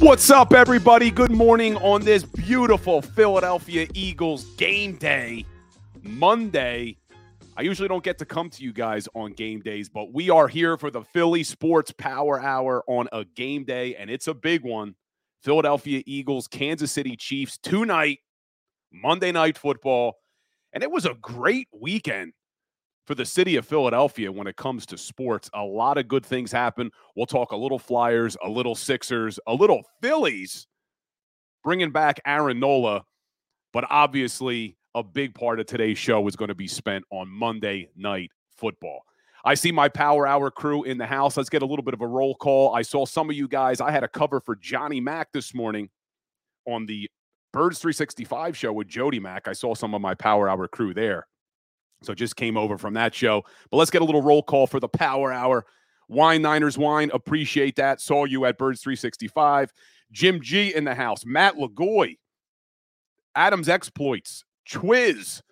What's up, everybody? Good morning on this beautiful Philadelphia Eagles game day, Monday. I usually don't get to come to you guys on game days, but we are here for the Philly Sports Power Hour on a game day, and it's a big one. Philadelphia Eagles, Kansas City Chiefs tonight, Monday Night Football. And it was a great weekend for the city of Philadelphia when it comes to sports. A lot of good things happen. We'll talk a little Flyers, a little Sixers, a little Phillies, bringing back Aaron Nola. But obviously, a big part of today's show is going to be spent on Monday Night Football. I see my Power Hour crew in the house. Let's get a little bit of a roll call. I saw some of you guys. I had a cover for Johnny Mack this morning on the Birds 365 show with Jody Mack. I saw some of my Power Hour crew there. So just came over from that show. But let's get a little roll call for the Power Hour. Wine Niners Wine, appreciate that. Saw you at Birds 365. Jim G in the house. Matt Lagoy. Adams Exploits. Twiz.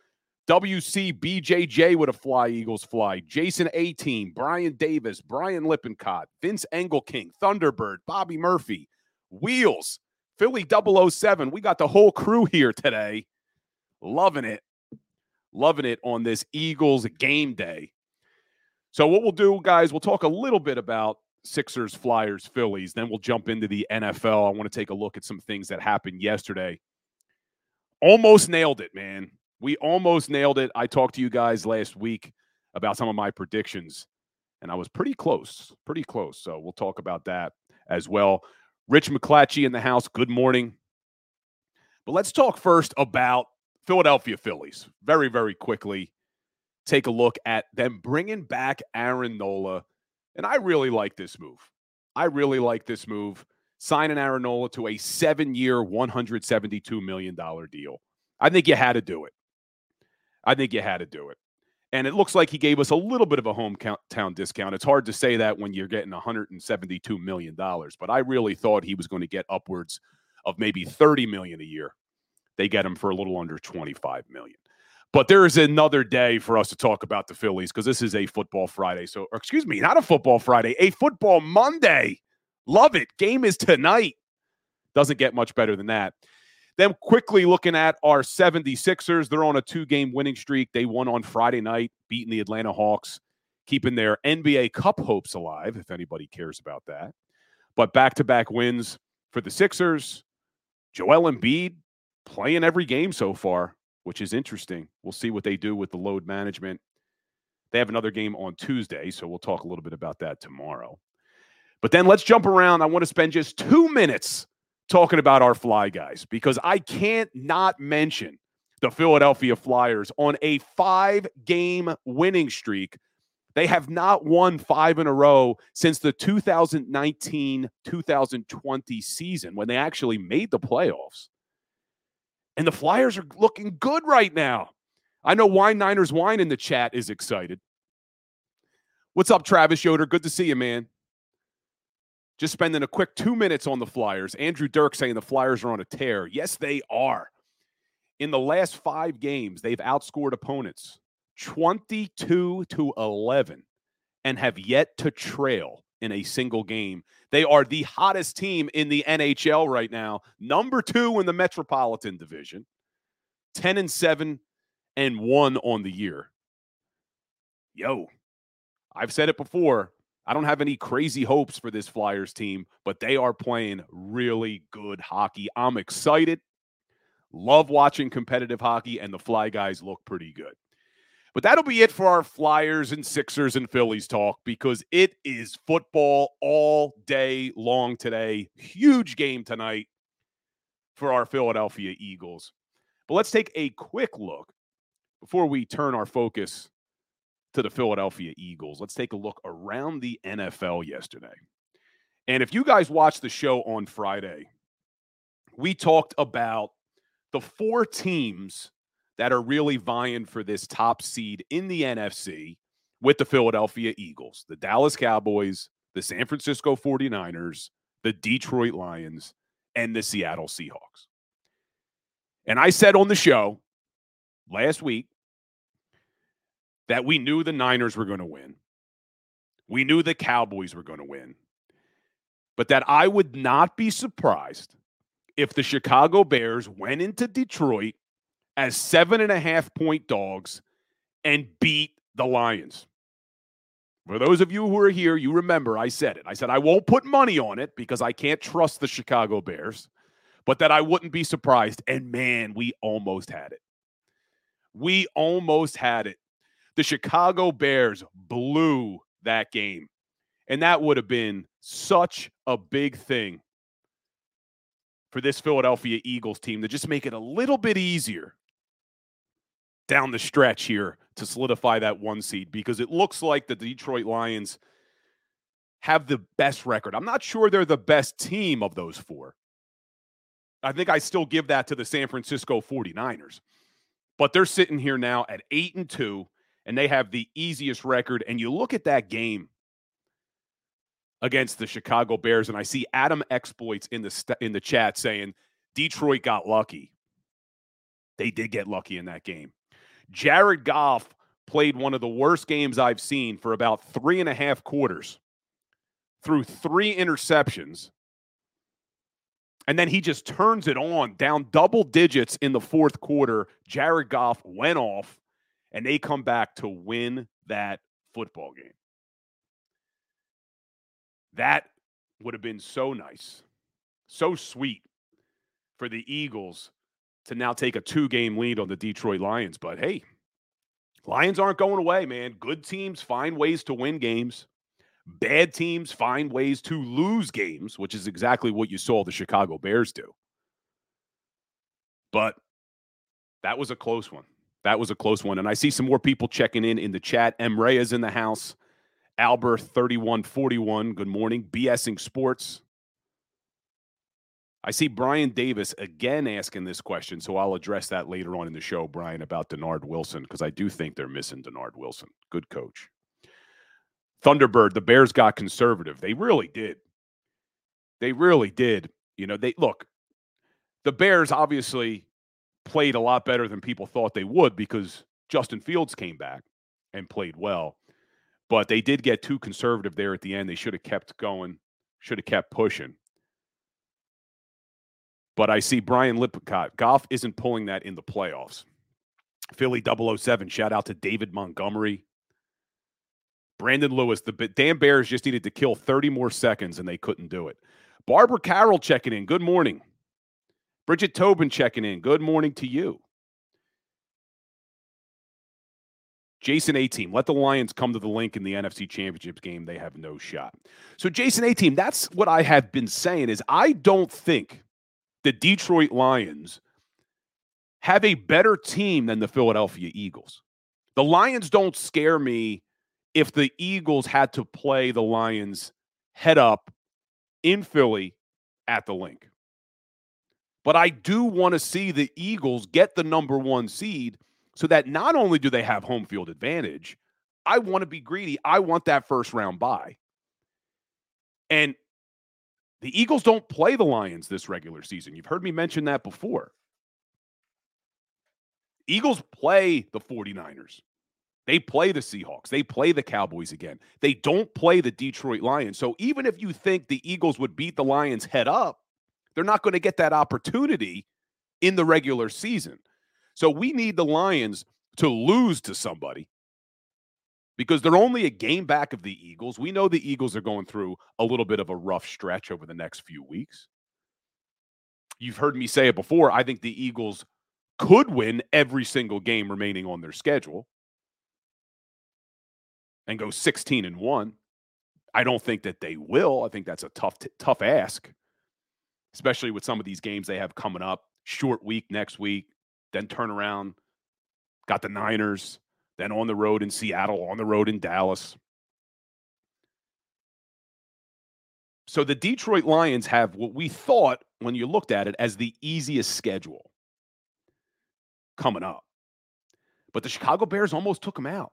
WC BJJ with a fly Eagles fly. Jason A Team. Brian Davis. Brian Lippincott. Vince Engelking. Thunderbird. Bobby Murphy. Wheels. Philly 007. We got the whole crew here today. Loving it loving it on this Eagles game day. So, what we'll do, guys, we'll talk a little bit about Sixers, Flyers, Phillies. Then we'll jump into the NFL. I want to take a look at some things that happened yesterday. Almost nailed it, man. We almost nailed it. I talked to you guys last week about some of my predictions, and I was pretty close, pretty close. So, we'll talk about that as well. Rich McClatchy in the house. Good morning. But let's talk first about Philadelphia Phillies, very, very quickly take a look at them bringing back Aaron Nola. And I really like this move. I really like this move. Signing Aaron Nola to a seven year, $172 million deal. I think you had to do it. I think you had to do it. And it looks like he gave us a little bit of a hometown discount. It's hard to say that when you're getting $172 million, but I really thought he was going to get upwards of maybe 30 million a year they get him for a little under 25 million. But there is another day for us to talk about the Phillies because this is a football Friday. So, excuse me, not a football Friday, a football Monday. Love it. Game is tonight. Doesn't get much better than that. Then quickly looking at our 76ers, they're on a two-game winning streak. They won on Friday night, beating the Atlanta Hawks, keeping their NBA Cup hopes alive, if anybody cares about that. But back-to-back wins for the Sixers. Joel Embiid playing every game so far, which is interesting. We'll see what they do with the load management. They have another game on Tuesday, so we'll talk a little bit about that tomorrow. But then let's jump around. I want to spend just two minutes talking about our fly guys because I can't not mention the Philadelphia Flyers on a five game winning streak. They have not won five in a row since the 2019 2020 season when they actually made the playoffs. And the Flyers are looking good right now. I know Wine Niners Wine in the chat is excited. What's up, Travis Yoder? Good to see you, man. Just spending a quick two minutes on the Flyers. Andrew Dirk saying the Flyers are on a tear. Yes, they are. In the last five games, they've outscored opponents 22 to 11 and have yet to trail in a single game. They are the hottest team in the NHL right now, number two in the Metropolitan Division, 10 and 7 and 1 on the year. Yo, I've said it before. I don't have any crazy hopes for this Flyers team, but they are playing really good hockey. I'm excited. Love watching competitive hockey, and the Fly guys look pretty good. But that'll be it for our Flyers and Sixers and Phillies talk because it is football all day long today. Huge game tonight for our Philadelphia Eagles. But let's take a quick look before we turn our focus to the Philadelphia Eagles. Let's take a look around the NFL yesterday. And if you guys watched the show on Friday, we talked about the four teams that are really vying for this top seed in the NFC with the Philadelphia Eagles, the Dallas Cowboys, the San Francisco 49ers, the Detroit Lions, and the Seattle Seahawks. And I said on the show last week that we knew the Niners were going to win. We knew the Cowboys were going to win. But that I would not be surprised if the Chicago Bears went into Detroit as seven and a half point dogs and beat the Lions. For those of you who are here, you remember I said it. I said I won't put money on it because I can't trust the Chicago Bears, but that I wouldn't be surprised. And man, we almost had it. We almost had it. The Chicago Bears blew that game. And that would have been such a big thing for this Philadelphia Eagles team to just make it a little bit easier down the stretch here to solidify that one seed because it looks like the Detroit Lions have the best record. I'm not sure they're the best team of those four. I think I still give that to the San Francisco 49ers. But they're sitting here now at 8 and 2 and they have the easiest record and you look at that game against the Chicago Bears, and I see Adam exploits in the st- in the chat saying Detroit got lucky. They did get lucky in that game. Jared Goff played one of the worst games I've seen for about three and a half quarters, threw three interceptions. And then he just turns it on down double digits in the fourth quarter. Jared Goff went off, and they come back to win that football game. That would have been so nice, so sweet for the Eagles to now take a two game lead on the Detroit Lions. But hey, Lions aren't going away, man. Good teams find ways to win games. Bad teams find ways to lose games, which is exactly what you saw the Chicago Bears do. But that was a close one. That was a close one. And I see some more people checking in in the chat. M. Ray is in the house. Albert 3141, good morning. BSing Sports. I see Brian Davis again asking this question, so I'll address that later on in the show, Brian, about Dennard Wilson, because I do think they're missing Dennard Wilson. Good coach. Thunderbird, the Bears got conservative. They really did. They really did. You know, they look, the Bears obviously played a lot better than people thought they would because Justin Fields came back and played well. But they did get too conservative there at the end. They should have kept going, should have kept pushing. But I see Brian Lippincott. Goff isn't pulling that in the playoffs. Philly 007, shout out to David Montgomery. Brandon Lewis, the damn Bears just needed to kill 30 more seconds and they couldn't do it. Barbara Carroll checking in. Good morning. Bridget Tobin checking in. Good morning to you. Jason A team, let the Lions come to the Linc in the NFC Championship game. They have no shot. So, Jason A team, that's what I have been saying is I don't think the Detroit Lions have a better team than the Philadelphia Eagles. The Lions don't scare me if the Eagles had to play the Lions head up in Philly at the Linc. But I do want to see the Eagles get the number one seed so that not only do they have home field advantage, I want to be greedy. I want that first round bye. And the Eagles don't play the Lions this regular season. You've heard me mention that before. Eagles play the 49ers. They play the Seahawks. They play the Cowboys again. They don't play the Detroit Lions. So even if you think the Eagles would beat the Lions head up, they're not going to get that opportunity in the regular season. So we need the Lions to lose to somebody because they're only a game back of the Eagles. We know the Eagles are going through a little bit of a rough stretch over the next few weeks. You've heard me say it before. I think the Eagles could win every single game remaining on their schedule and go 16 and 1. I don't think that they will. I think that's a tough t- tough ask, especially with some of these games they have coming up. Short week next week, then turn around, got the Niners, then on the road in Seattle, on the road in Dallas. So the Detroit Lions have what we thought when you looked at it as the easiest schedule coming up. But the Chicago Bears almost took them out.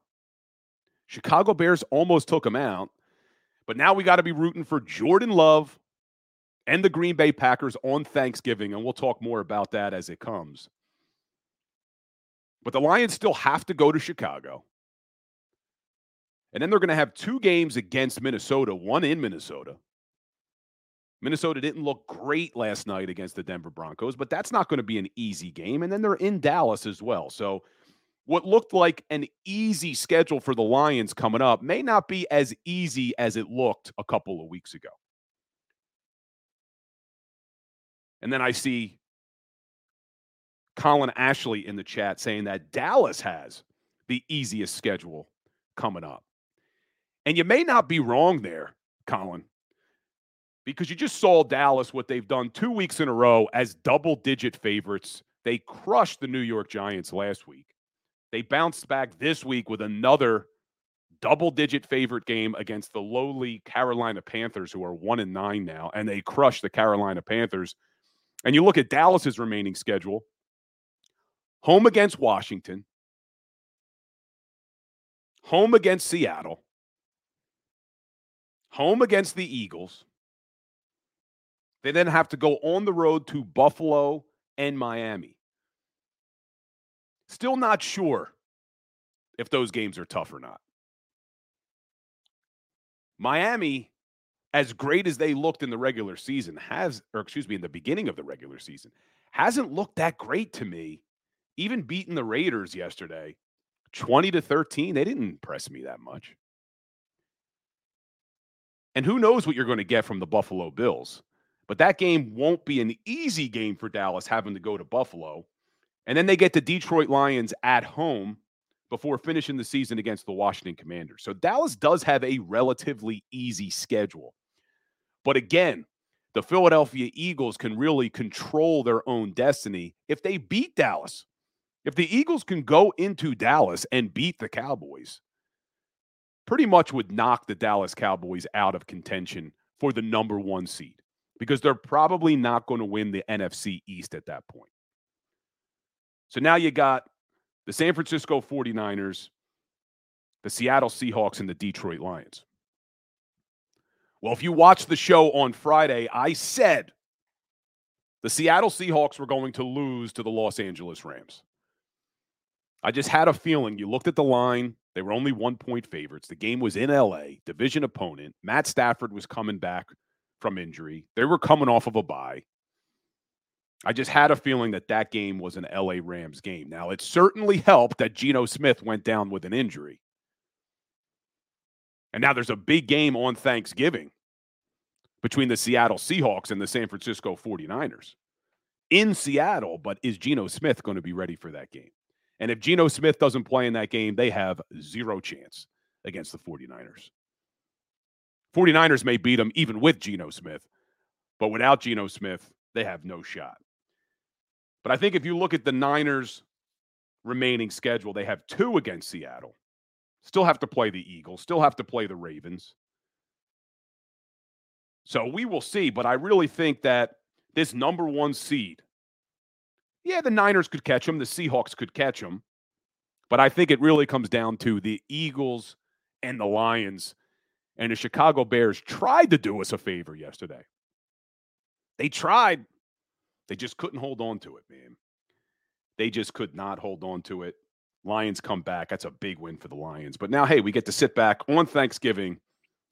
Chicago Bears almost took them out. But now we got to be rooting for Jordan Love and the Green Bay Packers on Thanksgiving. And we'll talk more about that as it comes. But the Lions still have to go to Chicago. And then they're going to have two games against Minnesota, one in Minnesota. Minnesota didn't look great last night against the Denver Broncos, but that's not going to be an easy game. And then they're in Dallas as well. So what looked like an easy schedule for the Lions coming up may not be as easy as it looked a couple of weeks ago. And then I see Colin Ashley in the chat saying that Dallas has the easiest schedule coming up. And you may not be wrong there, Colin, because you just saw Dallas what they've done two weeks in a row as double digit favorites. They crushed the New York Giants last week. They bounced back this week with another double digit favorite game against the lowly Carolina Panthers, who are one and nine now, and they crushed the Carolina Panthers. And you look at Dallas's remaining schedule home against Washington, home against Seattle, home against the Eagles. They then have to go on the road to Buffalo and Miami. Still not sure if those games are tough or not. Miami, as great as they looked in the regular season, has, or excuse me, in the beginning of the regular season, hasn't looked that great to me. Even beating the Raiders yesterday, 20 to 13, they didn't impress me that much. And who knows what you're going to get from the Buffalo Bills. But that game won't be an easy game for Dallas having to go to Buffalo. And then they get the Detroit Lions at home before finishing the season against the Washington Commanders. So Dallas does have a relatively easy schedule. But again, the Philadelphia Eagles can really control their own destiny if they beat Dallas. If the Eagles can go into Dallas and beat the Cowboys, pretty much would knock the Dallas Cowboys out of contention for the number one seed because they're probably not going to win the NFC East at that point. So now you got the San Francisco 49ers, the Seattle Seahawks, and the Detroit Lions. Well, if you watched the show on Friday, I said the Seattle Seahawks were going to lose to the Los Angeles Rams. I just had a feeling. You looked at the line, they were only one point favorites. The game was in LA, division opponent. Matt Stafford was coming back from injury. They were coming off of a bye. I just had a feeling that that game was an LA Rams game. Now, it certainly helped that Geno Smith went down with an injury. And now there's a big game on Thanksgiving between the Seattle Seahawks and the San Francisco 49ers in Seattle. But is Geno Smith going to be ready for that game? And if Geno Smith doesn't play in that game, they have zero chance against the 49ers. 49ers may beat them even with Geno Smith, but without Geno Smith, they have no shot. But I think if you look at the Niners' remaining schedule, they have two against Seattle. Still have to play the Eagles, still have to play the Ravens. So we will see. But I really think that this number one seed, yeah, the Niners could catch them, the Seahawks could catch them. But I think it really comes down to the Eagles and the Lions. And the Chicago Bears tried to do us a favor yesterday. They tried, they just couldn't hold on to it, man. They just could not hold on to it. Lions come back. That's a big win for the Lions. But now, hey, we get to sit back on Thanksgiving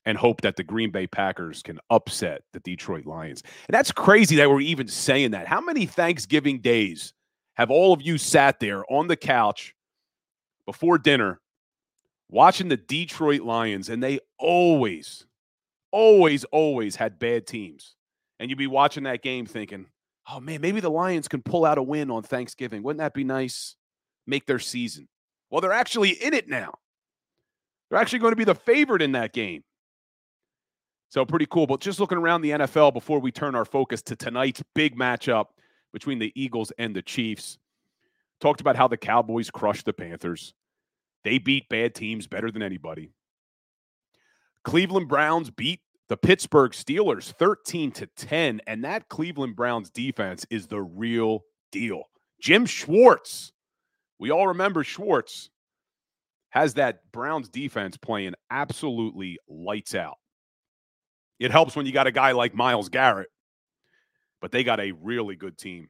and hope that the Green Bay Packers can upset the Detroit Lions. And that's crazy that we're even saying that. How many Thanksgiving days have all of you sat there on the couch before dinner watching the Detroit Lions and they always, always, always had bad teams? And you'd be watching that game thinking, oh man, maybe the Lions can pull out a win on Thanksgiving. Wouldn't that be nice? Make their season. Well, they're actually in it now. They're actually going to be the favorite in that game. So pretty cool. But just looking around the NFL before we turn our focus to tonight's big matchup between the Eagles and the Chiefs. Talked about how the Cowboys crushed the Panthers. They beat bad teams better than anybody. Cleveland Browns beat the Pittsburgh Steelers 13 to 10 and that Cleveland Browns defense is the real deal. Jim Schwartz. We all remember Schwartz has that Browns defense playing absolutely lights out. It helps when you got a guy like Myles Garrett, but they got a really good team,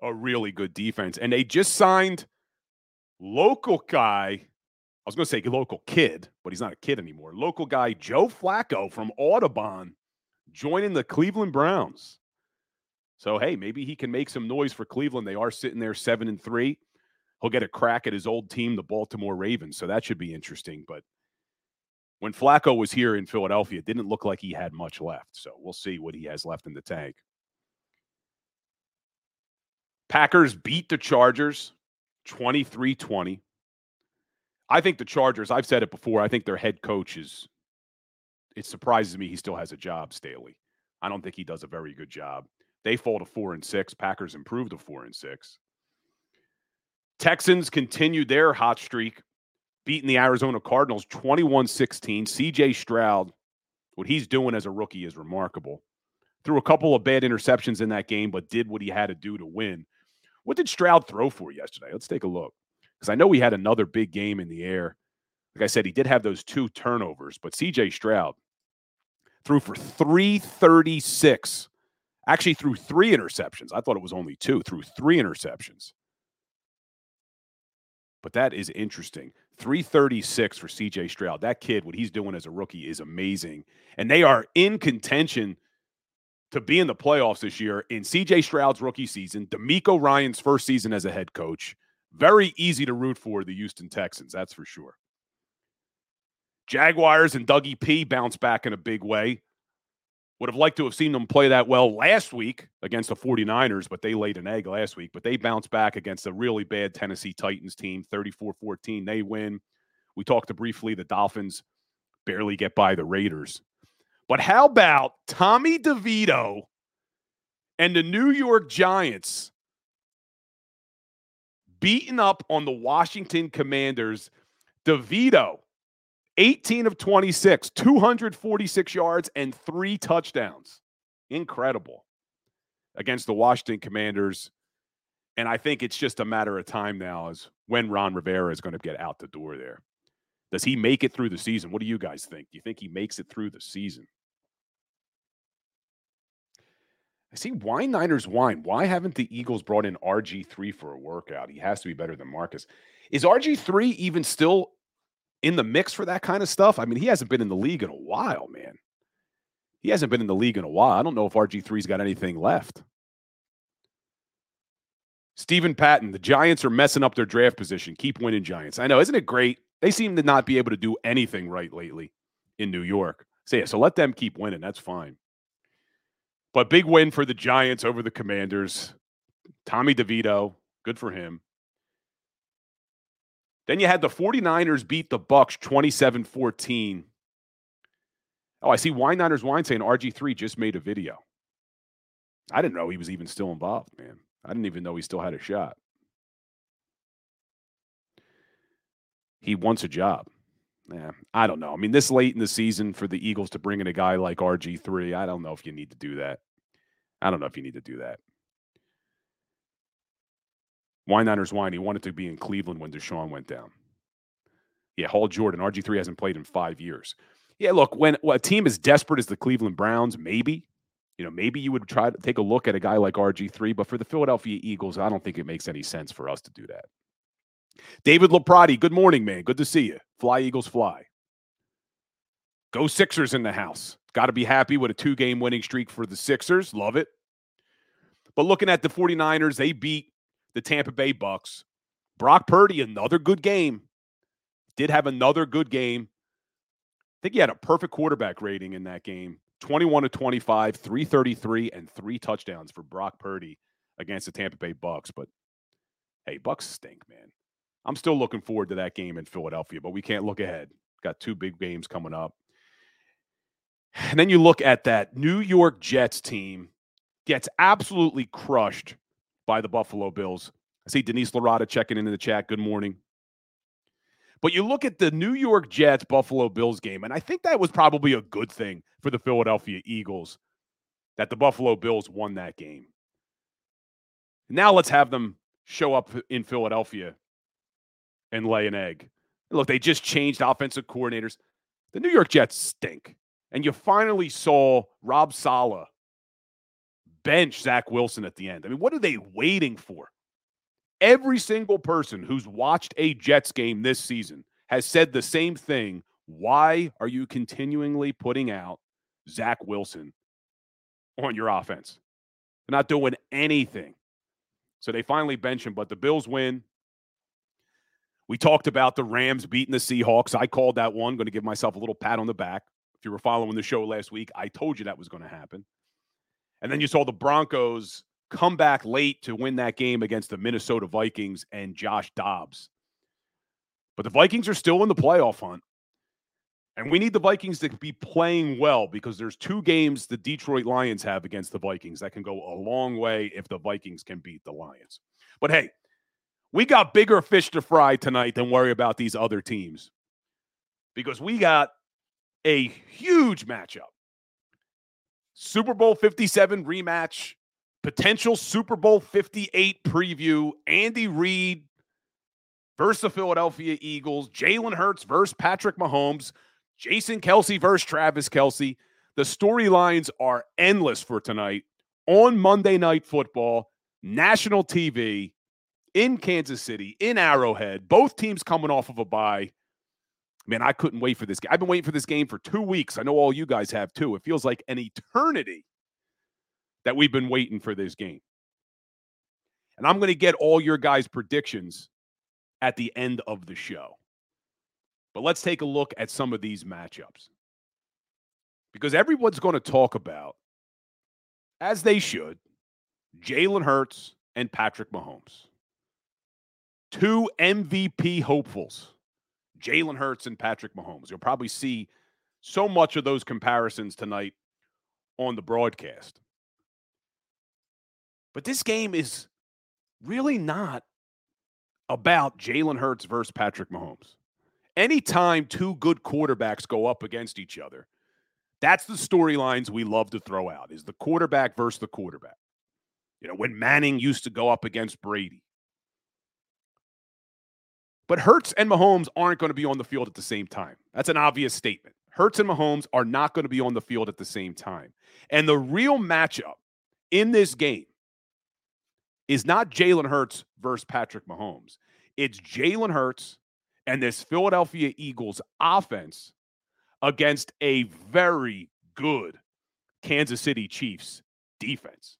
a really good defense. And they just signed local guy. I was going to say local kid, but he's not a kid anymore. Local guy Joe Flacco from Audubon joining the Cleveland Browns. So hey, maybe he can make some noise for Cleveland. They are sitting there seven and three he'll get a crack at his old team, the Baltimore Ravens. So that should be interesting. But when Flacco was here in Philadelphia, it didn't look like he had much left. So we'll see what he has left in the tank. Packers beat the Chargers 23 20. I think the Chargers, I've said it before, I think their head coach is, it surprises me he still has a job, Staley. I don't think he does a very good job. They fall to four and six. Packers improved to four and six. Texans continued their hot streak, beating the Arizona Cardinals 21 16. CJ Stroud, what he's doing as a rookie is remarkable. Threw a couple of bad interceptions in that game, but did what he had to do to win. What did Stroud throw for yesterday? Let's take a look. Because I know he had another big game in the air. Like I said, he did have those two turnovers, but CJ Stroud threw for 336. Actually, threw three interceptions. I thought it was only two, threw three interceptions but that is interesting. 336 for CJ Stroud. That kid, what he's doing as a rookie is amazing. And they are in contention to be in the playoffs this year in CJ Stroud's rookie season, DeMeco Ryans' first season as a head coach. Very easy to root for the Houston Texans, that's for sure. Jaguars and Dougie P bounce back in a big way. Would have liked to have seen them play that well last week against the 49ers, but they laid an egg last week. But they bounced back against a really bad Tennessee Titans team, 34 14. They win. We talked briefly the Dolphins barely get by the Raiders. But how about Tommy DeVito and the New York Giants beating up on the Washington Commanders? DeVito 18 of 26, 246 yards and three touchdowns. Incredible against the Washington Commanders. And I think it's just a matter of time now as when Ron Rivera is going to get out the door there. Does he make it through the season? What do you guys think? Do you think he makes it through the season? I see why Niners Wine. Why haven't the Eagles brought in RG3 for a workout? He has to be better than Marcus. Is RG3 even still in the mix for that kind of stuff. I mean, he hasn't been in the league in a while, man. He hasn't been in the league in a while. I don't know if RG3's got anything left. Stephen Patton, the Giants are messing up their draft position. Keep winning, Giants. I know, isn't it great? They seem to not be able to do anything right lately in New York. So, yeah, so let them keep winning. That's fine. But big win for the Giants over the Commanders. Tommy DeVito, good for him. Then you had the 49ers beat the Bucks 27-14. Oh, I see Wine Niners Wine saying RG3 just made a video. I didn't know he was even still involved, man. I didn't even know he still had a shot. He wants a job. Yeah, I don't know. I mean, this late in the season for the Eagles to bring in a guy like RG3, I don't know if you need to do that. I don't know if you need to do that. Wine Niners wine. He wanted to be in Cleveland when Deshaun went down. Yeah, Hall Jordan. RG3 hasn't played in five years. Yeah, look, when, a team as desperate as the Cleveland Browns, maybe, you know, maybe you would try to take a look at a guy like RG3, but for the Philadelphia Eagles, I don't think it makes any sense for us to do that. David Laprati, good morning, man. Good to see you. Fly Eagles fly. Go Sixers in the house. Got to be happy with a two game winning streak for the Sixers. Love it. But looking at the 49ers, they beat the Tampa Bay Bucks. Brock Purdy, another good game. Did have another good game. I think he had a perfect quarterback rating in that game. 21 to 25, 333, and three touchdowns for Brock Purdy against the Tampa Bay Bucks. But hey, Bucks stink, man. I'm still looking forward to that game in Philadelphia, but we can't look ahead. Got two big games coming up. And then you look at that New York Jets team gets absolutely crushed by the Buffalo Bills I see Denise Larada checking into the chat. Good morning. But you look at the New York Jets Buffalo Bills game, and I think that was probably a good thing for the Philadelphia Eagles that the Buffalo Bills won that game. Now let's have them show up in Philadelphia and lay an egg. Look, they just changed offensive coordinators. The New York Jets stink. And you finally saw Rob Saleh bench Zach Wilson at the end. I mean, what are they waiting for? Every single person who's watched a Jets game this season has said the same thing. Why are you continually putting out Zach Wilson on your offense? They're not doing anything. So they finally bench him, but the Bills win. We talked about the Rams beating the Seahawks. I called that one. Going to give myself a little pat on the back. If you were following the show last week, I told you that was going to happen. And then you saw the Broncos come back late to win that game against the Minnesota Vikings and Josh Dobbs. But the Vikings are still in the playoff hunt. And we need the Vikings to be playing well because there's two games the Detroit Lions have against the Vikings that can go a long way if the Vikings can beat the Lions. But hey, we got bigger fish to fry tonight than worry about these other teams because we got a huge matchup. Super Bowl 57 rematch, potential Super Bowl 58 preview, Andy Reid versus the Philadelphia Eagles, Jalen Hurts versus Patrick Mahomes. Jason Kelce versus Travis Kelce. The storylines are endless for tonight on Monday Night Football, national TV in Kansas City, in Arrowhead. Both teams coming off of a bye. Man, I couldn't wait for this game. I've been waiting for this game for two weeks. I know all you guys have too. It feels like an eternity that we've been waiting for this game. And I'm going to get all your guys' predictions at the end of the show. But let's take a look at some of these matchups. Because everyone's going to talk about, as they should, Jalen Hurts and Patrick Mahomes. Two MVP hopefuls, Jalen Hurts and Patrick Mahomes. You'll probably see so much of those comparisons tonight on the broadcast. But this game is really not about Jalen Hurts versus Patrick Mahomes anytime two good quarterbacks go up against each other, that's the storylines we love to throw out is the quarterback versus the quarterback. You know, when Manning used to go up against Brady. But Hurts and Mahomes aren't going to be on the field at the same time. That's an obvious statement. Hurts and Mahomes are not going to be on the field at the same time. And the real matchup in this game is not Jalen Hurts versus Patrick Mahomes. It's Jalen Hurts and this Philadelphia Eagles offense against a very good Kansas City Chiefs defense.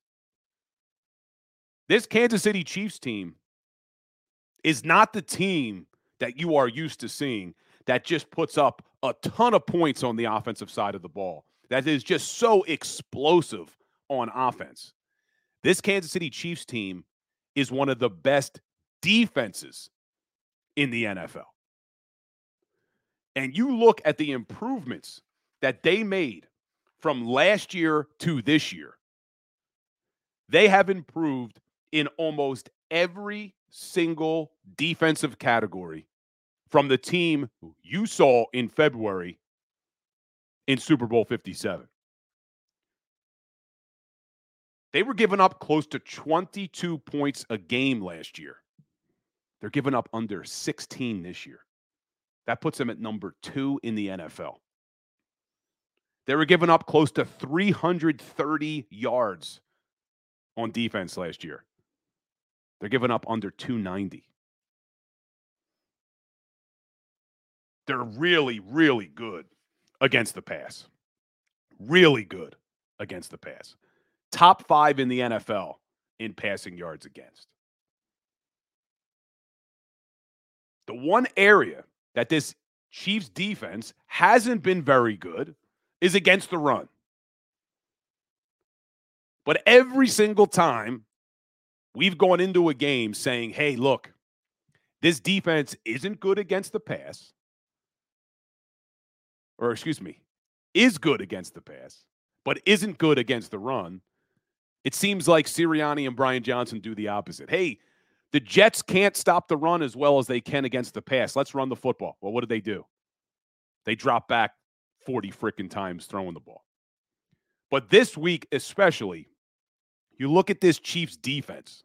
This Kansas City Chiefs team is not the team that you are used to seeing that just puts up a ton of points on the offensive side of the ball, that is just so explosive on offense. This Kansas City Chiefs team is one of the best defenses in the NFL and you look at the improvements that they made from last year to this year, they have improved in almost every single defensive category from the team you saw in February in Super Bowl 57. They were giving up close to 22 points a game last year. They're giving up under 16 this year. That puts them at number two in the NFL. They were giving up close to 330 yards on defense last year. They're giving up under 290. They're really, really good against the pass. Really good against the pass. Top five in the NFL in passing yards against. The one area that this Chiefs defense hasn't been very good is against the run. But every single time we've gone into a game saying, hey, look, this defense isn't good against the pass, or excuse me, is good against the pass, but isn't good against the run. It seems like Sirianni and Brian Johnson do the opposite. Hey, The Jets can't stop the run as well as they can against the pass. Let's run the football. Well, what do they do? They drop back 40 freaking times throwing the ball. But this week, especially, you look at this Chiefs defense.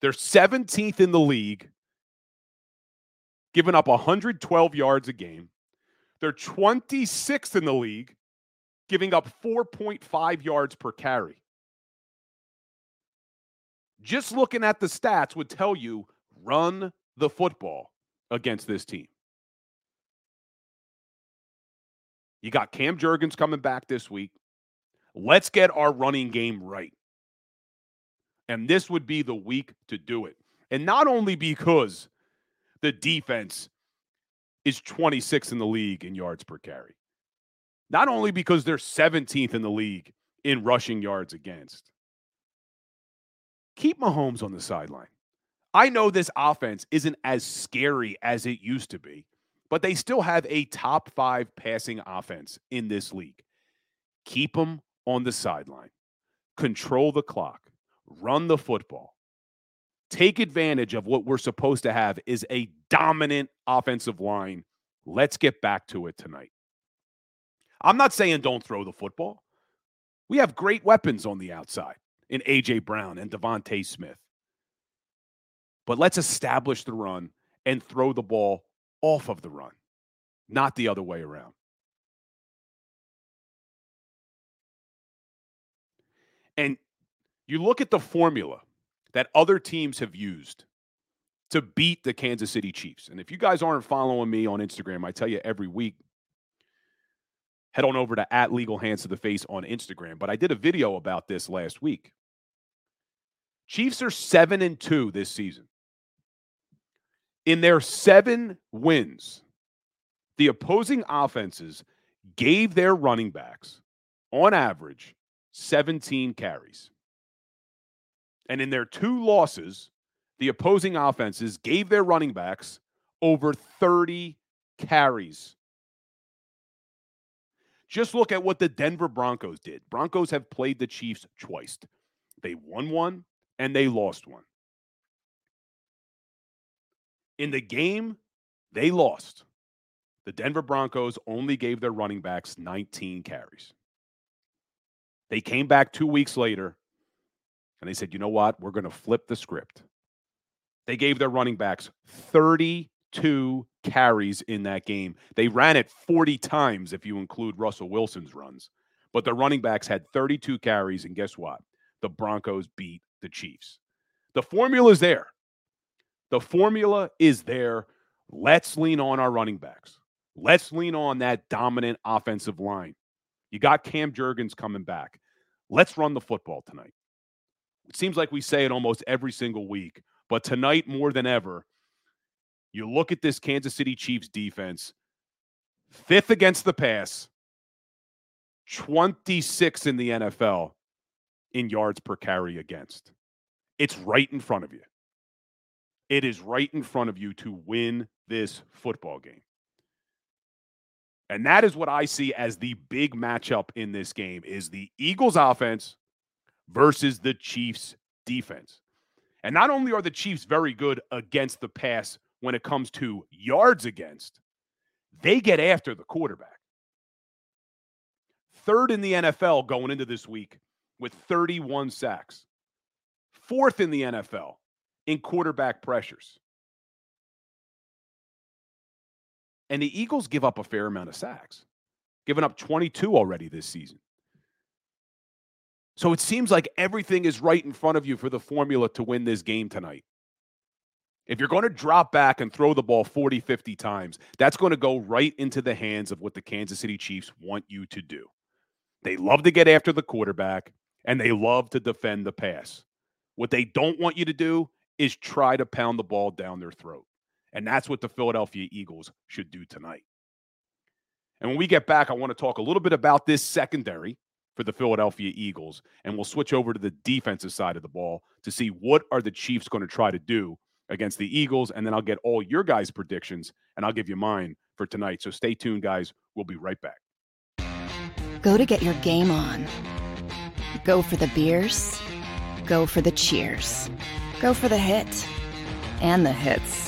They're 17th in the league, giving up 112 yards a game. They're 26th in the league, giving up 4.5 yards per carry. Just looking at the stats would tell you run the football against this team. You got Cam Jurgens coming back this week. Let's get our running game right. And this would be the week to do it. And not only because the defense is 26th in the league in yards per carry, not only because they're 17th in the league in rushing yards against. Keep Mahomes on the sideline. I know this offense isn't as scary as it used to be, but they still have a top five passing offense in this league. Keep them on the sideline, control the clock, run the football. Take advantage of what we're supposed to have is a dominant offensive line. Let's get back to it tonight. I'm not saying don't throw the football. We have great weapons on the outside in A.J. Brown and DeVonta Smith. But let's establish the run and throw the ball off of the run, not the other way around. And you look at the formula that other teams have used to beat the Kansas City Chiefs. And if you guys aren't following me on Instagram, I tell you every week, head on over to at legal hands to the face on Instagram. But I did a video about this last week. Chiefs are seven and two this season. In their seven wins, the opposing offenses gave their running backs, on average, 17 carries. And in their two losses, the opposing offenses gave their running backs over 30 carries. Just look at what the Denver Broncos did. Broncos have played the Chiefs twice. They won one and they lost one. In the game, they lost. The Denver Broncos only gave their running backs 19 carries. They came back two weeks later and they said, you know what? We're going to flip the script. They gave their running backs 32 carries in that game. They ran it 40 times if you include Russell Wilson's runs. But the running backs had 32 carries. And guess what? The Broncos beat the Chiefs. The formula is there. The formula is there. Let's lean on our running backs. Let's lean on that dominant offensive line. You got Cam Jurgens coming back. Let's run the football tonight. It seems like we say it almost every single week, but tonight more than ever, you look at this Kansas City Chiefs defense, fifth against the pass, 26 in the NFL in yards per carry against. It's right in front of you. It is right in front of you to win this football game. And that is what I see as the big matchup in this game is the Eagles offense versus the Chiefs defense. And not only are the Chiefs very good against the pass when it comes to yards against, they get after the quarterback. Third in the NFL going into this week with 31 sacks. Fourth in the NFL in quarterback pressures. And the Eagles give up a fair amount of sacks, giving up 22 already this season. So it seems like everything is right in front of you for the formula to win this game tonight. If you're going to drop back and throw the ball 40, 50 times, that's going to go right into the hands of what the Kansas City Chiefs want you to do. They love to get after the quarterback and they love to defend the pass. What they don't want you to do is try to pound the ball down their throat. And that's what the Philadelphia Eagles should do tonight. And when we get back, I want to talk a little bit about this secondary for the Philadelphia Eagles. And we'll switch over to the defensive side of the ball to see what are the Chiefs going to try to do against the Eagles. And then I'll get all your guys' predictions and I'll give you mine for tonight. So stay tuned, guys. We'll be right back. Go to get your game on. Go for the beers. Go for the cheers Go for the hit and the hits.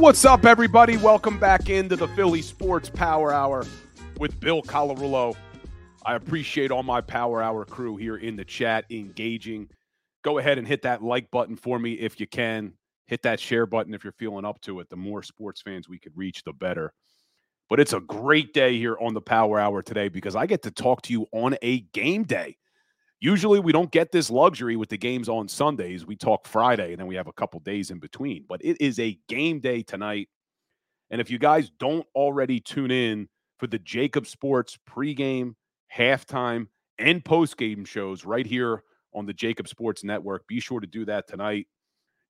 What's up, everybody? Welcome back into the Philly Sports Power Hour with Bill Colarulo. I appreciate all my Power Hour crew here in the chat engaging. Go ahead and hit that like button for me if you can. Hit that share button if you're feeling up to it. The more sports fans we could reach, the better. But it's a great day here on the Power Hour today because I get to talk to you on a game day. Usually we don't get this luxury with the games on Sundays. We talk Friday and then we have a couple days in between. But it is a game day tonight. And if you guys don't already tune in for the JAKIB Sports pregame, halftime, and postgame shows right here on the JAKIB Sports Network, be sure to do that tonight.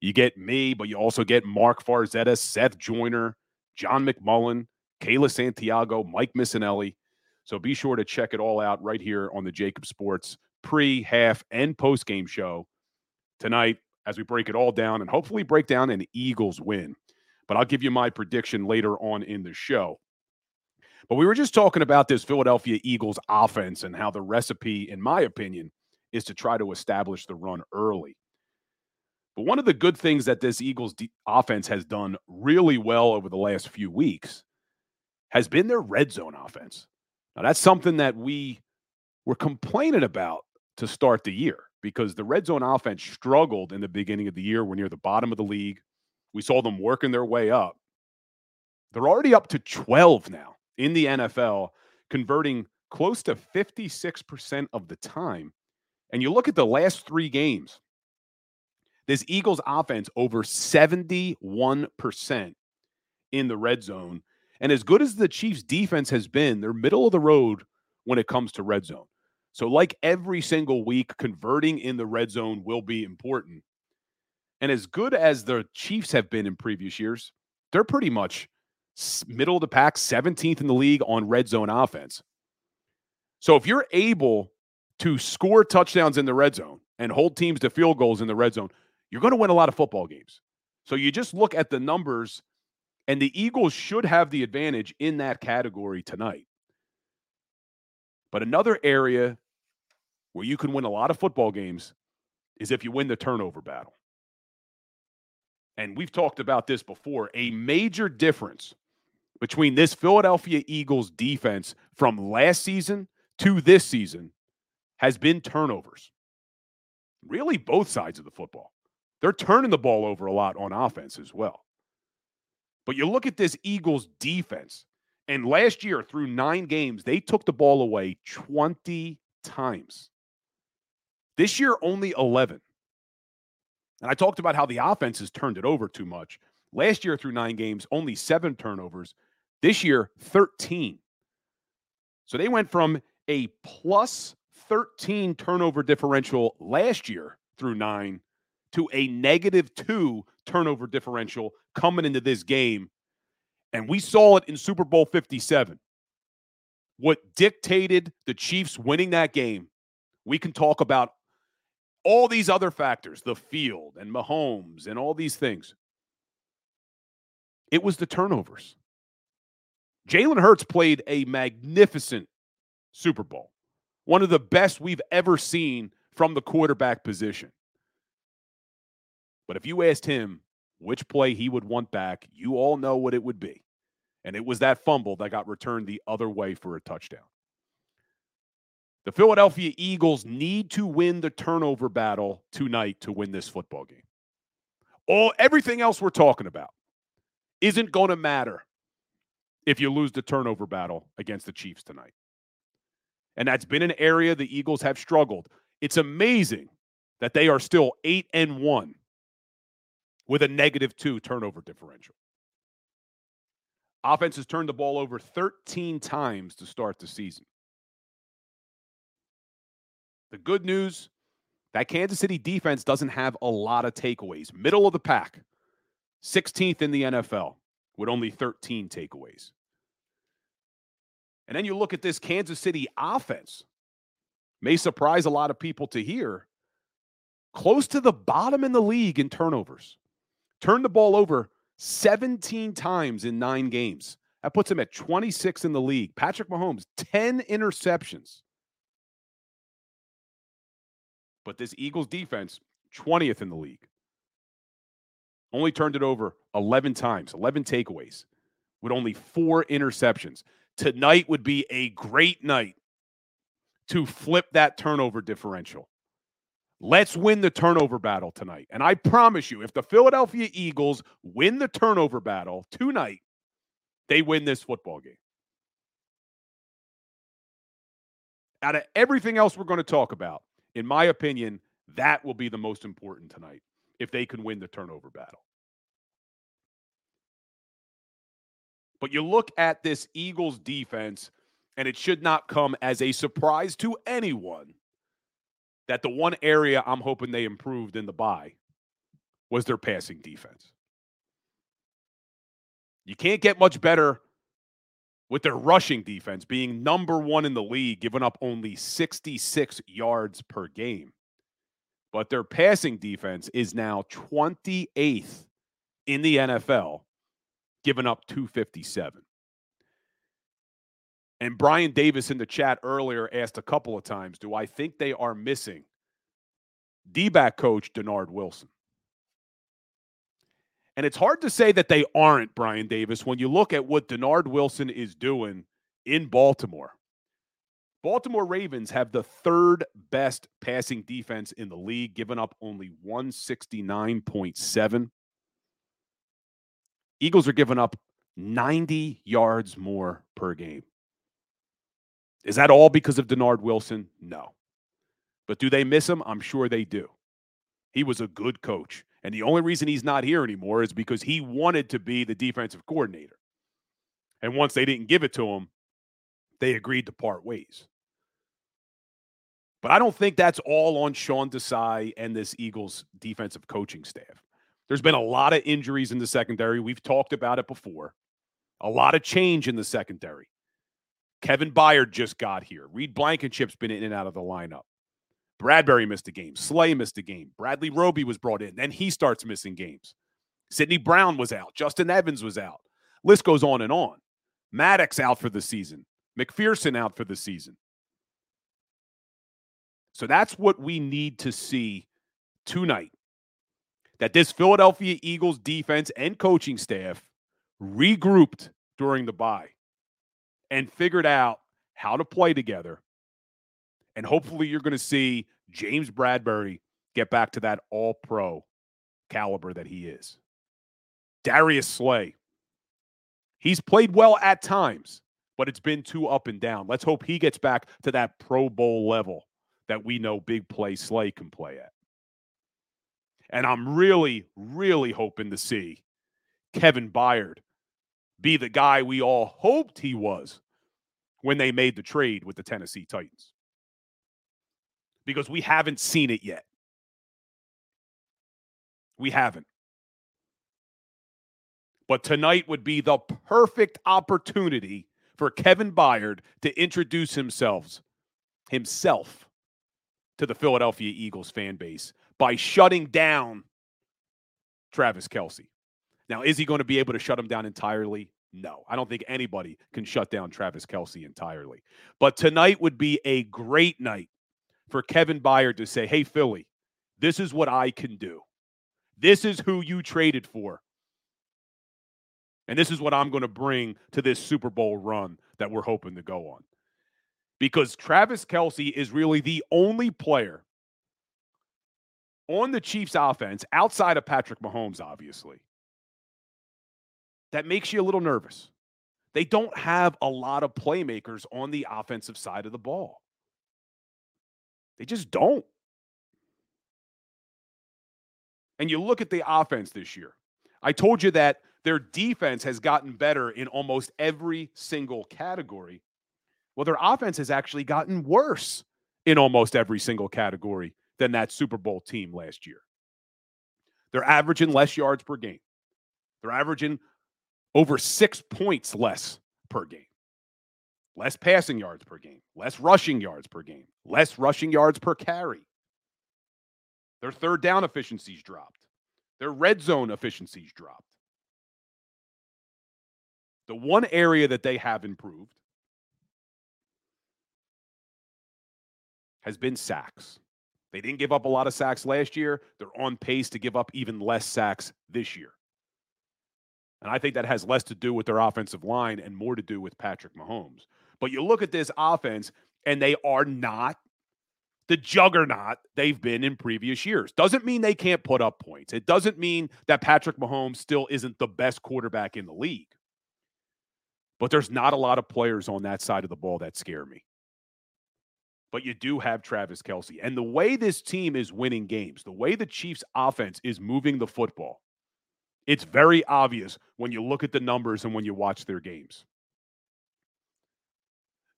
You get me, but you also get Mark Farzetta, Seth Joyner, John McMullen, Kayla Santiago, Mike Missanelli. So be sure to check it all out right here on the JAKIB Sports pre, half, and post game show tonight as we break it all down and hopefully break down an Eagles win. But I'll give you my prediction later on in the show. But we were just talking about this Philadelphia Eagles offense and how the recipe, in my opinion, is to try to establish the run early. But one of the good things that this Eagles de- offense has done really well over the last few weeks has been their red zone offense. Now, that's something that we were complaining about to start the year because the red zone offense struggled in the beginning of the year. We're near the bottom of the league. We saw them working their way up. They're already up to 12 now in the NFL, converting close to 56% of the time. And you look at the last three games, this Eagles offense over 71% in the red zone. And as good as the Chiefs defense has been, they're middle of the road when it comes to red zone. So, like every single week, converting in the red zone will be important. And as good as the Chiefs have been in previous years, they're pretty much middle of the pack, 17th in the league on red zone offense. So if you're able to score touchdowns in the red zone and hold teams to field goals in the red zone, you're going to win a lot of football games. So you just look at the numbers, and the Eagles should have the advantage in that category tonight. But another area where you can win a lot of football games is if you win the turnover battle. And we've talked about this before. A major difference between this Philadelphia Eagles defense from last season to this season has been turnovers. Really, both sides of the football. They're turning the ball over a lot on offense as well. But you look at this Eagles defense, and last year through nine games, they took the ball away 20 times. This year, only 11. And I talked about how the offense has turned it over too much. Last year, through nine games, only seven turnovers. This year, 13. So they went from a plus 13 turnover differential last year through nine to a negative two turnover differential coming into this game. And we saw it in Super Bowl 57. What dictated the Chiefs winning that game, we can talk about all these other factors, the field and Mahomes and all these things. It was the turnovers. Jalen Hurts played a magnificent Super Bowl, one of the best we've ever seen from the quarterback position. But if you asked him which play he would want back, you all know what it would be. And it was that fumble that got returned the other way for a touchdown. The Philadelphia Eagles need to win the turnover battle tonight to win this football game. All everything else we're talking about isn't going to matter if you lose the turnover battle against the Chiefs tonight. And that's been an area the Eagles have struggled. It's amazing that they are still 8 and 1 with a negative 2 turnover differential. Offense has turned the ball over 13 times to start the season. The good news that Kansas City defense doesn't have a lot of takeaways. Middle of the pack, 16th in the NFL with only 13 takeaways. And then you look at this Kansas City offense, may surprise a lot of people to hear, close to the bottom in the league in turnovers. Turned the ball over 17 times in nine games. That puts him at 26 in the league. Patrick Mahomes, 10 interceptions. But this Eagles defense, 20th in the league. Only turned it over 11 times, 11 takeaways, with only four interceptions. Tonight would be a great night to flip that turnover differential. Let's win the turnover battle tonight. And I promise you, if the Philadelphia Eagles win the turnover battle tonight, they win this football game. Out of everything else we're going to talk about, in my opinion, that will be the most important tonight if they can win the turnover battle. But you look at this Eagles defense, and it should not come as a surprise to anyone that the one area I'm hoping they improved in the bye was their passing defense. You can't get much better with their rushing defense being number one in the league, giving up only 66 yards per game. But their passing defense is now 28th in the NFL, giving up 257. And Brian Davis in the chat earlier asked a couple of times Do I think they are missing D back coach Dennard Wilson? And it's hard to say that they aren't, Brian Davis, when you look at what Dennard Wilson is doing in Baltimore. Baltimore Ravens have the third best passing defense in the league, giving up only 169.7. Eagles are giving up 90 yards more per game. Is that all because of Dennard Wilson? No. But do they miss him? I'm sure they do. He was a good coach. And the only reason he's not here anymore is because he wanted to be the defensive coordinator. And once they didn't give it to him, they agreed to part ways. But I don't think that's all on Sean Desai and this Eagles defensive coaching staff. There's been a lot of injuries in the secondary. We've talked about it before. A lot of change in the secondary. Kevin Byard just got here. Reed Blankenship's been in and out of the lineup. Bradberry missed a game. Slay missed a game. Bradley Roby was brought in. Then he starts missing games. Sydney Brown was out. Justin Evans was out. List goes on and on. Maddox out for the season. McPhearson out for the season. So that's what we need to see tonight. That this Philadelphia Eagles defense and coaching staff regrouped during the bye and figured out how to play together. And hopefully, you're going to see James Bradberry get back to that all pro caliber that he is. Darius Slay. He's played well at times, but it's been too up and down. Let's hope he gets back to that Pro Bowl level that we know big play Slay can play at. And I'm really, really hoping to see Kevin Byard be the guy we all hoped he was when they made the trade with the Tennessee Titans. Because we haven't seen it yet. We haven't. But tonight would be the perfect opportunity for Kevin Byard to introduce himself himself to the Philadelphia Eagles fan base by shutting down Travis Kelce. Now, is he going to be able to shut him down entirely? No, I don't think anybody can shut down Travis Kelce entirely. But tonight would be a great night for Kevin Byard to say, hey, Philly, this is what I can do. This is who you traded for. And this is what I'm going to bring to this Super Bowl run that we're hoping to go on because Travis Kelce is really the only player on the Chiefs offense outside of Patrick Mahomes, obviously, that makes you a little nervous. They don't have a lot of playmakers on the offensive side of the ball. They just don't. And you look at the offense this year. I told you that their defense has gotten better in almost every single category. Well, their offense has actually gotten worse in almost every single category than that Super Bowl team last year. They're averaging less yards per game. They're averaging over six points less per game. Less passing yards per game, less rushing yards per game, less rushing yards per carry. Their third down efficiencies dropped. Their red zone efficiencies dropped. The one area that they have improved has been sacks. They didn't give up a lot of sacks last year. They're on pace to give up even less sacks this year. And I think that has less to do with their offensive line and more to do with Patrick Mahomes. But you look at this offense, and they are not the juggernaut they've been in previous years. Doesn't mean they can't put up points. It doesn't mean that Patrick Mahomes still isn't the best quarterback in the league. But there's not a lot of players on that side of the ball that scare me but you do have Travis Kelce. And the way this team is winning games, the way the Chiefs' offense is moving the football, it's very obvious when you look at the numbers and when you watch their games.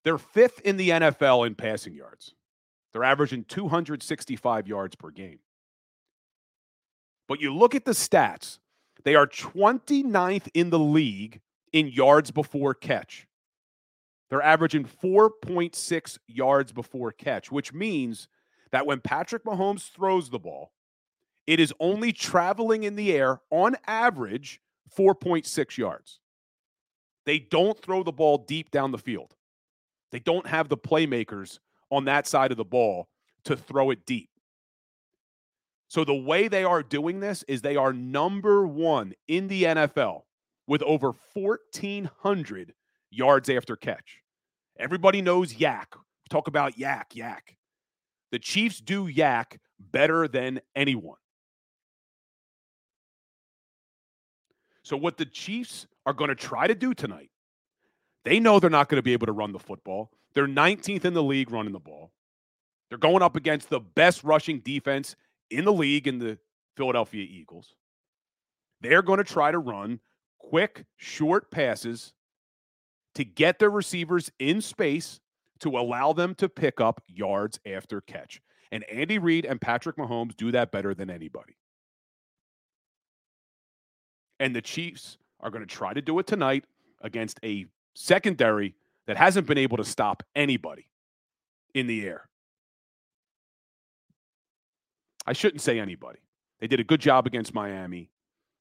They're fifth in the NFL in passing yards. They're averaging 265 yards per game. But you look at the stats, they are 29th in the league in yards before catch. They're averaging 4.6 yards before catch, which means that when Patrick Mahomes throws the ball, it is only traveling in the air on average 4.6 yards. They don't throw the ball deep down the field. They don't have the playmakers on that side of the ball to throw it deep. So the way they are doing this is they are number one in the NFL with over 1,400 yards after catch. Everybody knows YAC. Talk about YAC, YAC. The Chiefs do YAC better than anyone. So, what the Chiefs are going to try to do tonight, they know they're not going to be able to run the football. They're 19th in the league running the ball. They're going up against the best rushing defense in the league in the Philadelphia Eagles. They're going to try to run quick, short passes to get their receivers in space to allow them to pick up yards after catch. And Andy Reid and Patrick Mahomes do that better than anybody. And the Chiefs are going to try to do it tonight against a secondary that hasn't been able to stop anybody in the air. I shouldn't say anybody. They did a good job against Miami.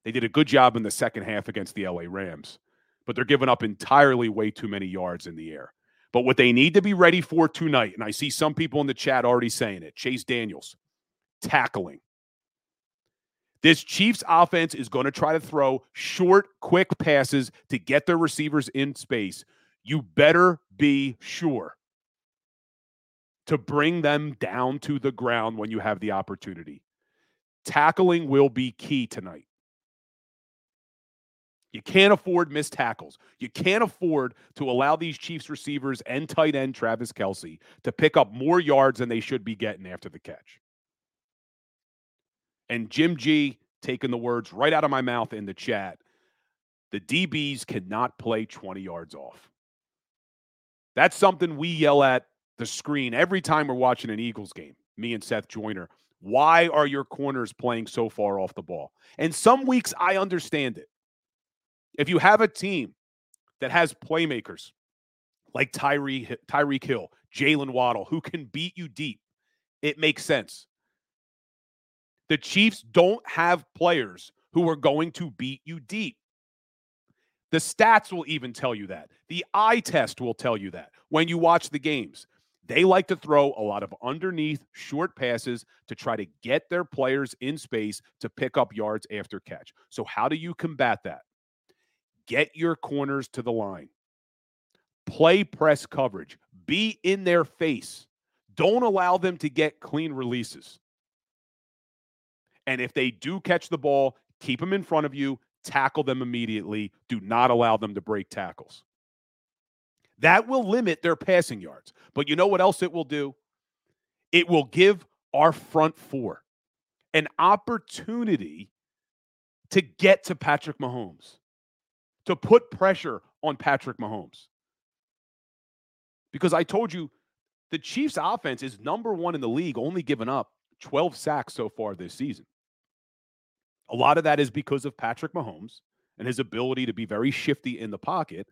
They did a good job in the second half against the LA Rams, but they're giving up entirely way too many yards in the air. But what they need to be ready for tonight, and I see some people in the chat already saying it Chase Daniels, tackling. This Chiefs offense is going to try to throw short, quick passes to get their receivers in space. You better be sure to bring them down to the ground when you have the opportunity. Tackling will be key tonight. You can't afford missed tackles. You can't afford to allow these Chiefs receivers and tight end Travis Kelce to pick up more yards than they should be getting after the catch. And Jim G taking the words right out of my mouth in the chat. The DBs cannot play 20 yards off. That's something we yell at the screen every time we're watching an Eagles game, me and Seth Joyner. Why are your corners playing so far off the ball? And some weeks I understand it. If you have a team that has playmakers like Tyree, Tyreek Hill, Jaylen Waddle, who can beat you deep, it makes sense. The Chiefs don't have players who are going to beat you deep. The stats will even tell you that. The eye test will tell you that when you watch the games. They like to throw a lot of underneath short passes to try to get their players in space to pick up yards after catch. So, how do you combat that? Get your corners to the line. Play press coverage. Be in their face. Don't allow them to get clean releases. And if they do catch the ball, keep them in front of you, tackle them immediately. Do not allow them to break tackles. That will limit their passing yards. But you know what else it will do? It will give our front four an opportunity to get to Patrick Mahomes to put pressure on Patrick Mahomes. Because I told you the Chiefs' offense is number one in the league, only given up 12 sacks so far this season. A lot of that is because of Patrick Mahomes and his ability to be very shifty in the pocket,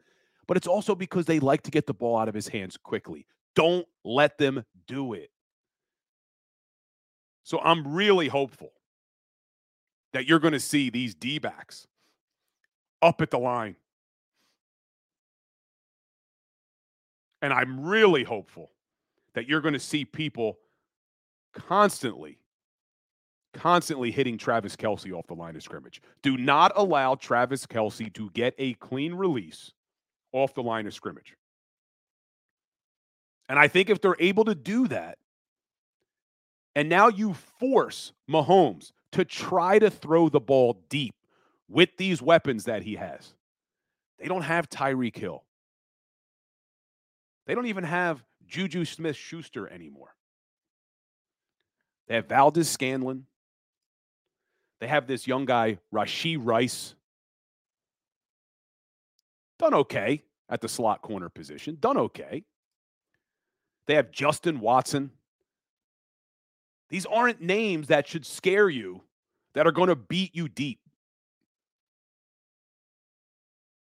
but it's also because they like to get the ball out of his hands quickly. Don't let them do it. So I'm really hopeful that you're going to see these D backs up at the line. And I'm really hopeful that you're going to see people constantly, constantly hitting Travis Kelce off the line of scrimmage. Do not allow Travis Kelce to get a clean release off the line of scrimmage. And I think if they're able to do that, and now you force Mahomes to try to throw the ball deep with these weapons that he has. They don't have Tyreek Hill. They don't even have Juju Smith Schuster anymore. They have Valdes-Scantling. They have this young guy, Rashee Rice. Done okay at the slot corner position. Done okay. They have Justin Watson. These aren't names that should scare you that are going to beat you deep.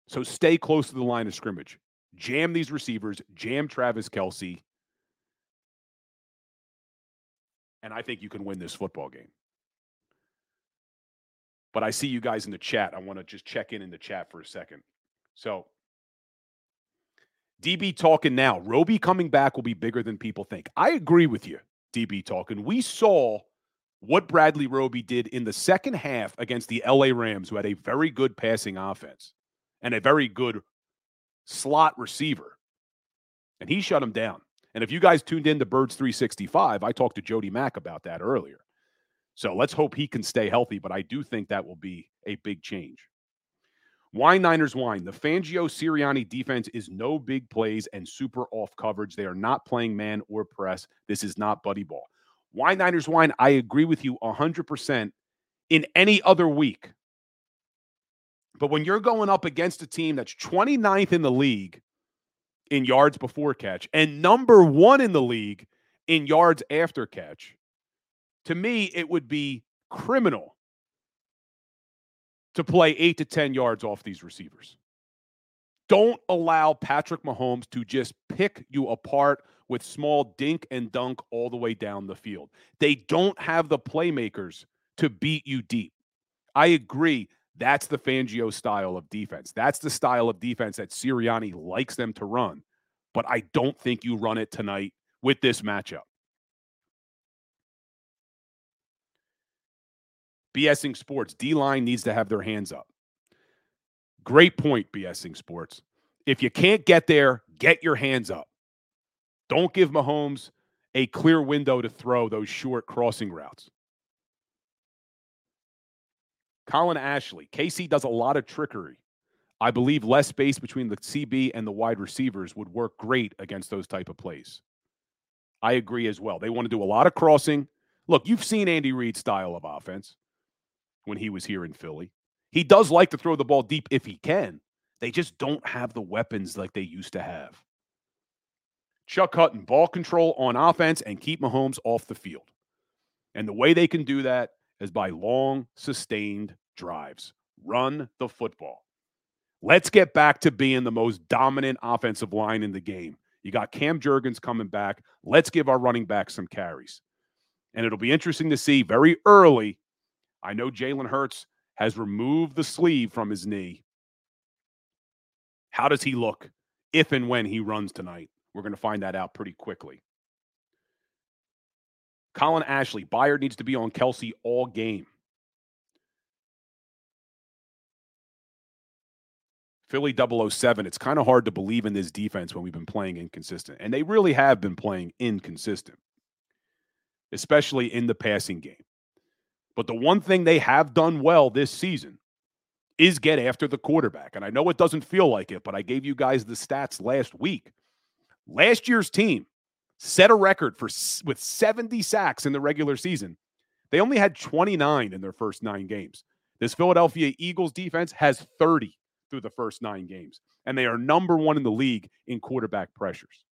So stay close to the line of scrimmage. Jam these receivers, jam Travis Kelce. And I think you can win this football game. But I see you guys in the chat. I want to just check in in the chat for a second. So, DB talking now. Roby coming back will be bigger than people think. I agree with you, DB talking. We saw what Bradley Roby did in the second half against the LA Rams, who had a very good passing offense and a very good slot receiver. And he shut him down. And if you guys tuned in to Birds 365, I talked to Jody Mack about that earlier. So let's hope he can stay healthy, but I do think that will be a big change. Wine Niners wine. The Fangio Sirianni defense is no big plays and super off coverage. They are not playing man or press. This is not buddy ball. Wine Niners wine. I agree with you 100% in any other week. But when you're going up against a team that's 29th in the league in yards before catch and number one in the league in yards after catch. To me, it would be criminal to play eight to 10 yards off these receivers. Don't allow Patrick Mahomes to just pick you apart with small dink and dunk all the way down the field. They don't have the playmakers to beat you deep. I agree. That's the Fangio style of defense. That's the style of defense that Sirianni likes them to run. But I don't think you run it tonight with this matchup. BSing Sports, D line needs to have their hands up. Great point, BSing Sports. If you can't get there, get your hands up. Don't give Mahomes a clear window to throw those short crossing routes. Colin Ashley, KC does a lot of trickery. I believe less space between the CB and the wide receivers would work great against those type of plays. I agree as well. They want to do a lot of crossing. Look, you've seen Andy Reid's style of offense when he was here in Philly. He does like to throw the ball deep if he can. They just don't have the weapons like they used to have. Chuck Hutton, ball control on offense and keep Mahomes off the field. And the way they can do that is by long, sustained drives. Run the football. Let's get back to being the most dominant offensive line in the game. You got Cam Jurgens coming back. Let's give our running back some carries. And it'll be interesting to see very early. I know Jalen Hurts has removed the sleeve from his knee. How does he look if and when he runs tonight? We're going to find that out pretty quickly. Colin Ashley, Byard needs to be on Kelce all game. Philly 007, it's kind of hard to believe in this defense when we've been playing inconsistent. And they really have been playing inconsistent, especially in the passing game. But the one thing they have done well this season is get after the quarterback. And I know it doesn't feel like it, but I gave you guys the stats last week. Last year's team set a record for with 70 sacks in the regular season. They only had 29 in their first 9 games. This Philadelphia Eagles defense has 30 through the first 9 games, and they are number 1 in the league in quarterback pressures.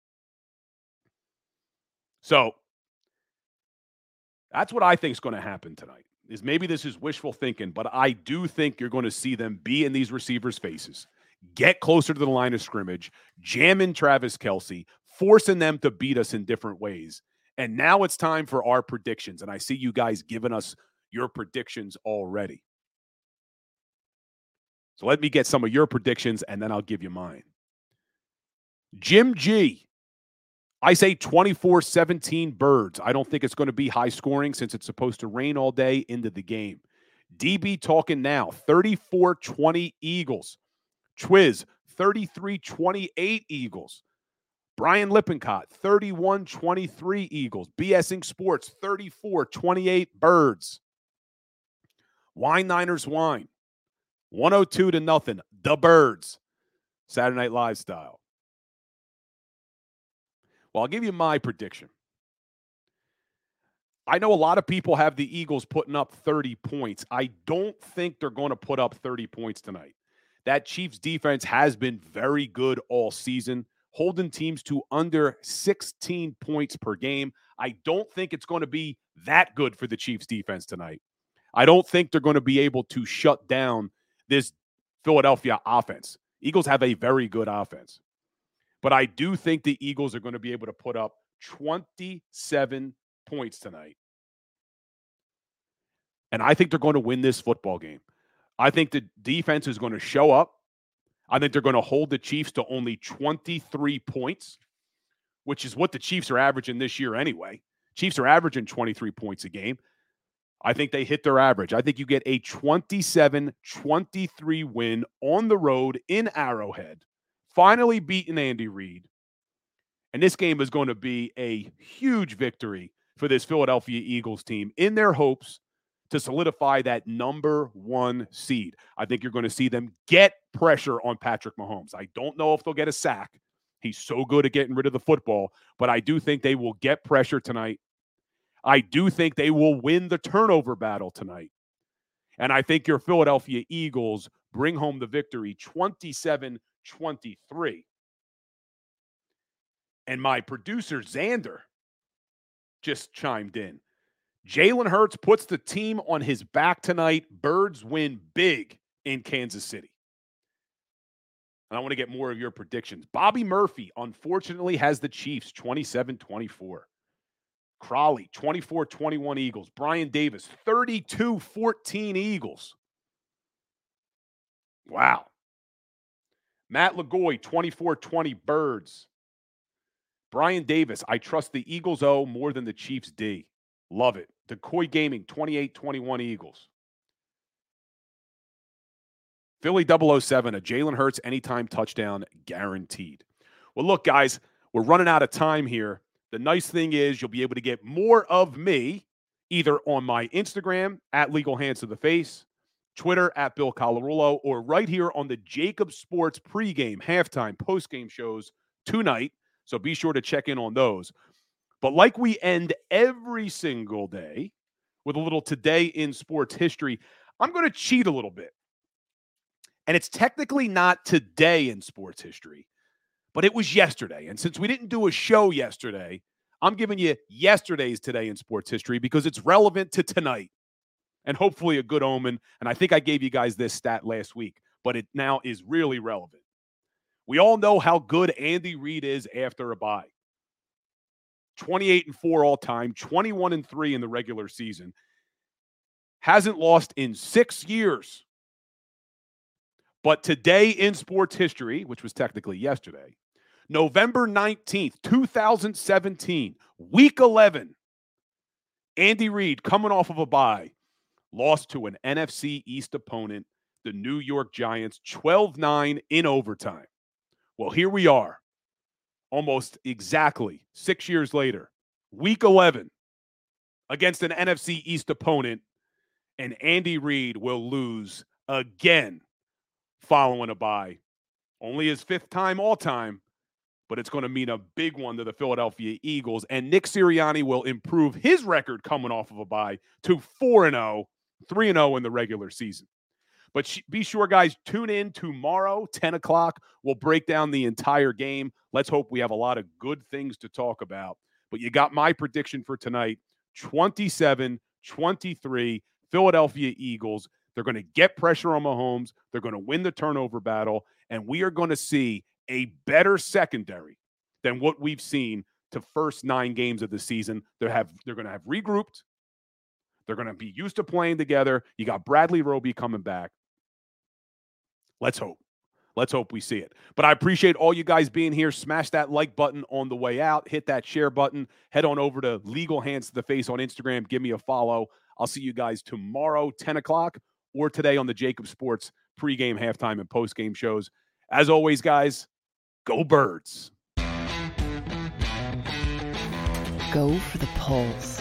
So, that's what I think is going to happen tonight. Is maybe this is wishful thinking, but I do think you're going to see them be in these receivers' faces get closer to the line of scrimmage, jam in Travis Kelce, forcing them to beat us in different ways. And now it's time for our predictions. And I see you guys giving us your predictions already. So let me get some of your predictions and then I'll give you mine. Jim G. I say 24 17 birds. I don't think it's going to be high scoring since it's supposed to rain all day into the game. DB talking now 34 20 Eagles. Twiz, 33 28 Eagles. Brian Lippincott, 31 23 Eagles. BSing Sports, 34 28 Birds. Wine Niners Wine, 102 to nothing. The Birds. Saturday Night Live style. Well, I'll give you my prediction. I know a lot of people have the Eagles putting up 30 points. I don't think they're going to put up 30 points tonight. That Chiefs defense has been very good all season, holding teams to under 16 points per game. I don't think it's going to be that good for the Chiefs defense tonight. I don't think they're going to be able to shut down this Philadelphia offense. Eagles have a very good offense. But I do think the Eagles are going to be able to put up 27 points tonight. And I think they're going to win this football game. I think the defense is going to show up. I think they're going to hold the Chiefs to only 23 points, which is what the Chiefs are averaging this year anyway. Chiefs are averaging 23 points a game. I think they hit their average. I think you get a 27 23 win on the road in Arrowhead, finally beating Andy Reid. And this game is going to be a huge victory for this Philadelphia Eagles team in their hopes to solidify that number one seed. I think you're going to see them get pressure on Patrick Mahomes. I don't know if they'll get a sack. He's so good at getting rid of the football, but I do think they will get pressure tonight. I do think they will win the turnover battle tonight. And I think your Philadelphia Eagles bring home the victory 27 23. And my producer, Xander, just chimed in. Jalen Hurts puts the team on his back tonight. Birds win big in Kansas City. And I want to get more of your predictions. Bobby Murphy, unfortunately, has the Chiefs 27 24. Crawley, 24 21 Eagles. Brian Davis, 32 14 Eagles. Wow. Matt Lagoy, 24 20 Birds. Brian Davis, I trust the Eagles O more than the Chiefs D. Love it. Decoy Gaming, 28 21 Eagles. Philly 007, a Jalen Hurts anytime touchdown guaranteed. Well, look, guys, we're running out of time here. The nice thing is you'll be able to get more of me either on my Instagram at Legal Hands to the Face, Twitter at Bill Colarulo, or right here on the JAKIB Sports pregame, halftime, postgame shows tonight. So be sure to check in on those. But like we end every single day with a little today in sports history, I'm going to cheat a little bit. And it's technically not today in sports history, but it was yesterday. And since we didn't do a show yesterday, I'm giving you yesterday's today in sports history because it's relevant to tonight and hopefully a good omen. And I think I gave you guys this stat last week, but it now is really relevant. We all know how good Andy Reid is after a bye. 28 and 4 all time, 21 and 3 in the regular season. Hasn't lost in 6 years. But today in sports history, which was technically yesterday, November 19th, 2017, week 11, Andy Reid coming off of a bye, lost to an NFC East opponent, the New York Giants, 12 9 in overtime. Well, here we are, almost exactly six years later, week 11, against an NFC East opponent, and Andy Reid will lose again following a bye. Only his fifth time all time, but it's going to mean a big one to the Philadelphia Eagles. And Nick Sirianni will improve his record coming off of a bye to 4 0, 3 0 in the regular season. But be sure, guys, tune in tomorrow, 10 o'clock. We'll break down the entire game. Let's hope we have a lot of good things to talk about. But you got my prediction for tonight 27 23, Philadelphia Eagles. They're going to get pressure on Mahomes. They're going to win the turnover battle. And we are going to see a better secondary than what we've seen to first nine games of the season. They have they're going to have regrouped. They're going to be used to playing together. You got Bradley Roby coming back. Let's hope. Let's hope we see it. But I appreciate all you guys being here. Smash that like button on the way out. Hit that share button. Head on over to Legal Hands to the Face on Instagram. Give me a follow. I'll see you guys tomorrow, 10 o'clock, or today on the JAKIB Sports pregame, halftime, and postgame shows. As always, guys, go birds. Go for the pulls